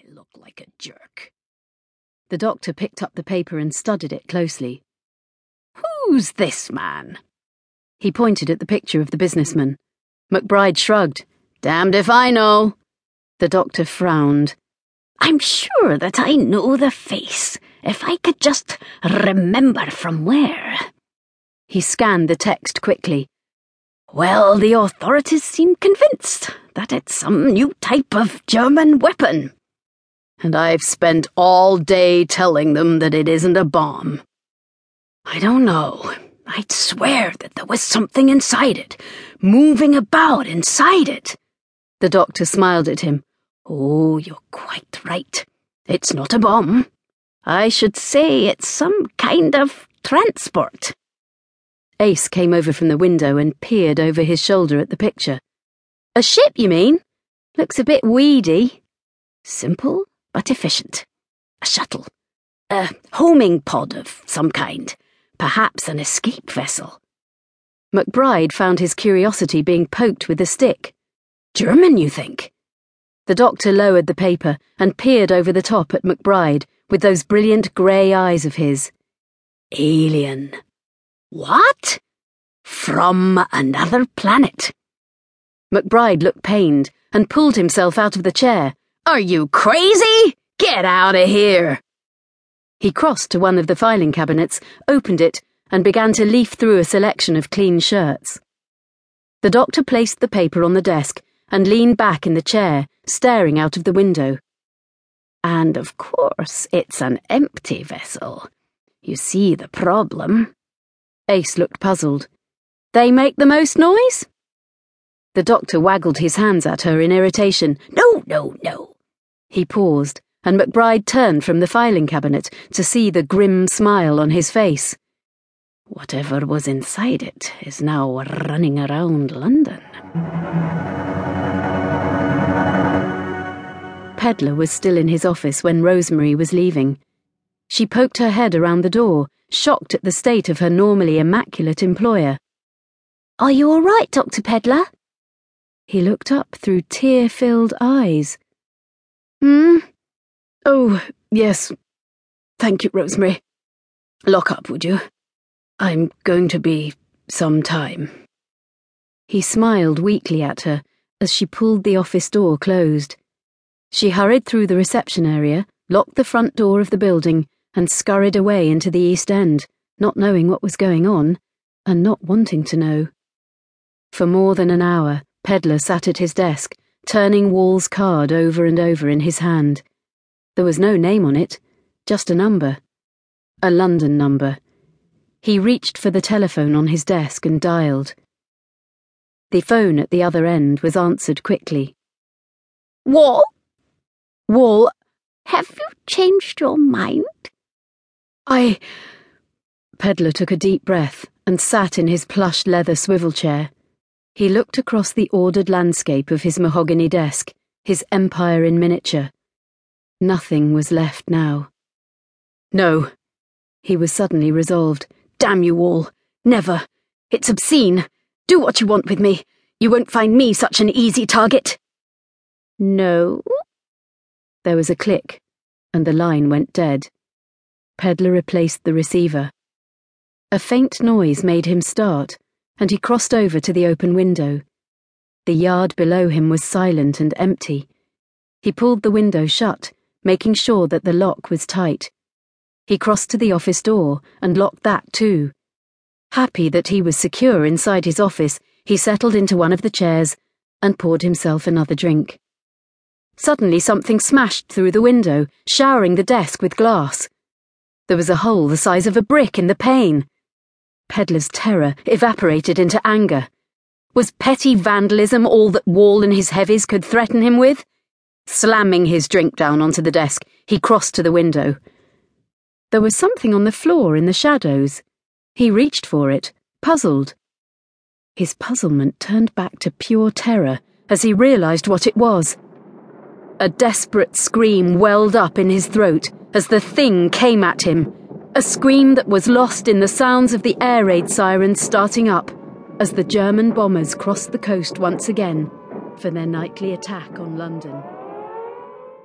I look like a jerk. The doctor picked up the paper and studied it closely. Who's this man? He pointed at the picture of the businessman. McBride shrugged. Damned if I know. The doctor frowned. I'm sure that I know the face, if I could just remember from where. He scanned the text quickly. Well, the authorities seem convinced that it's some new type of German weapon. And I've spent all day telling them that it isn't a bomb. I don't know. I'd swear that there was something inside it, moving about inside it. The doctor smiled at him. Oh, you're quite right. It's not a bomb. I should say it's some kind of transport. Ace came over from the window and peered over his shoulder at the picture. A ship, you mean? Looks a bit weedy. Simple, but efficient. A shuttle. A homing pod of some kind. Perhaps an escape vessel. McBride found his curiosity being poked with a stick. German, you think? The doctor lowered the paper and peered over the top at McBride with those brilliant grey eyes of his. Alien. What? From another planet. McBride looked pained and pulled himself out of the chair. Are you crazy? Get out of here! He crossed to one of the filing cabinets, opened it, and began to leaf through a selection of clean shirts. The doctor placed the paper on the desk and leaned back in the chair, staring out of the window. And of course, it's an empty vessel. You see the problem. Ace looked puzzled. They make the most noise? The doctor waggled his hands at her in irritation. No, no, no. He paused, and McBride turned from the filing cabinet to see the grim smile on his face. Whatever was inside it is now running around London. Pedler was still in his office when Rosemary was leaving. She poked her head around the door, shocked at the state of her normally immaculate employer. Are you all right, Dr. Pedler? He looked up through tear filled eyes. Oh, yes. Thank you, Rosemary. Lock up, would you? I'm going to be some time. He smiled weakly at her as she pulled the office door closed. She hurried through the reception area, locked the front door of the building, and scurried away into the East End, not knowing what was going on, and not wanting to know. For more than an hour, Pedler sat at his desk, turning Wall's card over and over in his hand. There was no name on it, just a number. A London number. He reached for the telephone on his desk and dialed. The phone at the other end was answered quickly. Wall? Wall, have you changed your mind? I. Pedler took a deep breath and sat in his plush leather swivel chair. He looked across the ordered landscape of his mahogany desk, his empire in miniature. Nothing was left now. No. He was suddenly resolved. Damn you all. Never. It's obscene. Do what you want with me. You won't find me such an easy target. No. There was a click, and the line went dead. Pedler replaced the receiver. A faint noise made him start, and he crossed over to the open window. The yard below him was silent and empty. He pulled the window shut, making sure that the lock was tight. He crossed to the office door and locked that too. Happy that he was secure inside his office, he settled into one of the chairs and poured himself another drink. Suddenly, something smashed through the window, showering the desk with glass. There was a hole the size of a brick in the pane. Pedler's terror evaporated into anger. Was petty vandalism all that Wall and his heavies could threaten him with? Slamming his drink down onto the desk, he crossed to the window. There was something on the floor in the shadows. He reached for it, puzzled. His puzzlement turned back to pure terror as he realized what it was. A desperate scream welled up in his throat as the thing came at him. A scream that was lost in the sounds of the air raid sirens starting up as the German bombers crossed the coast once again for their nightly attack on London.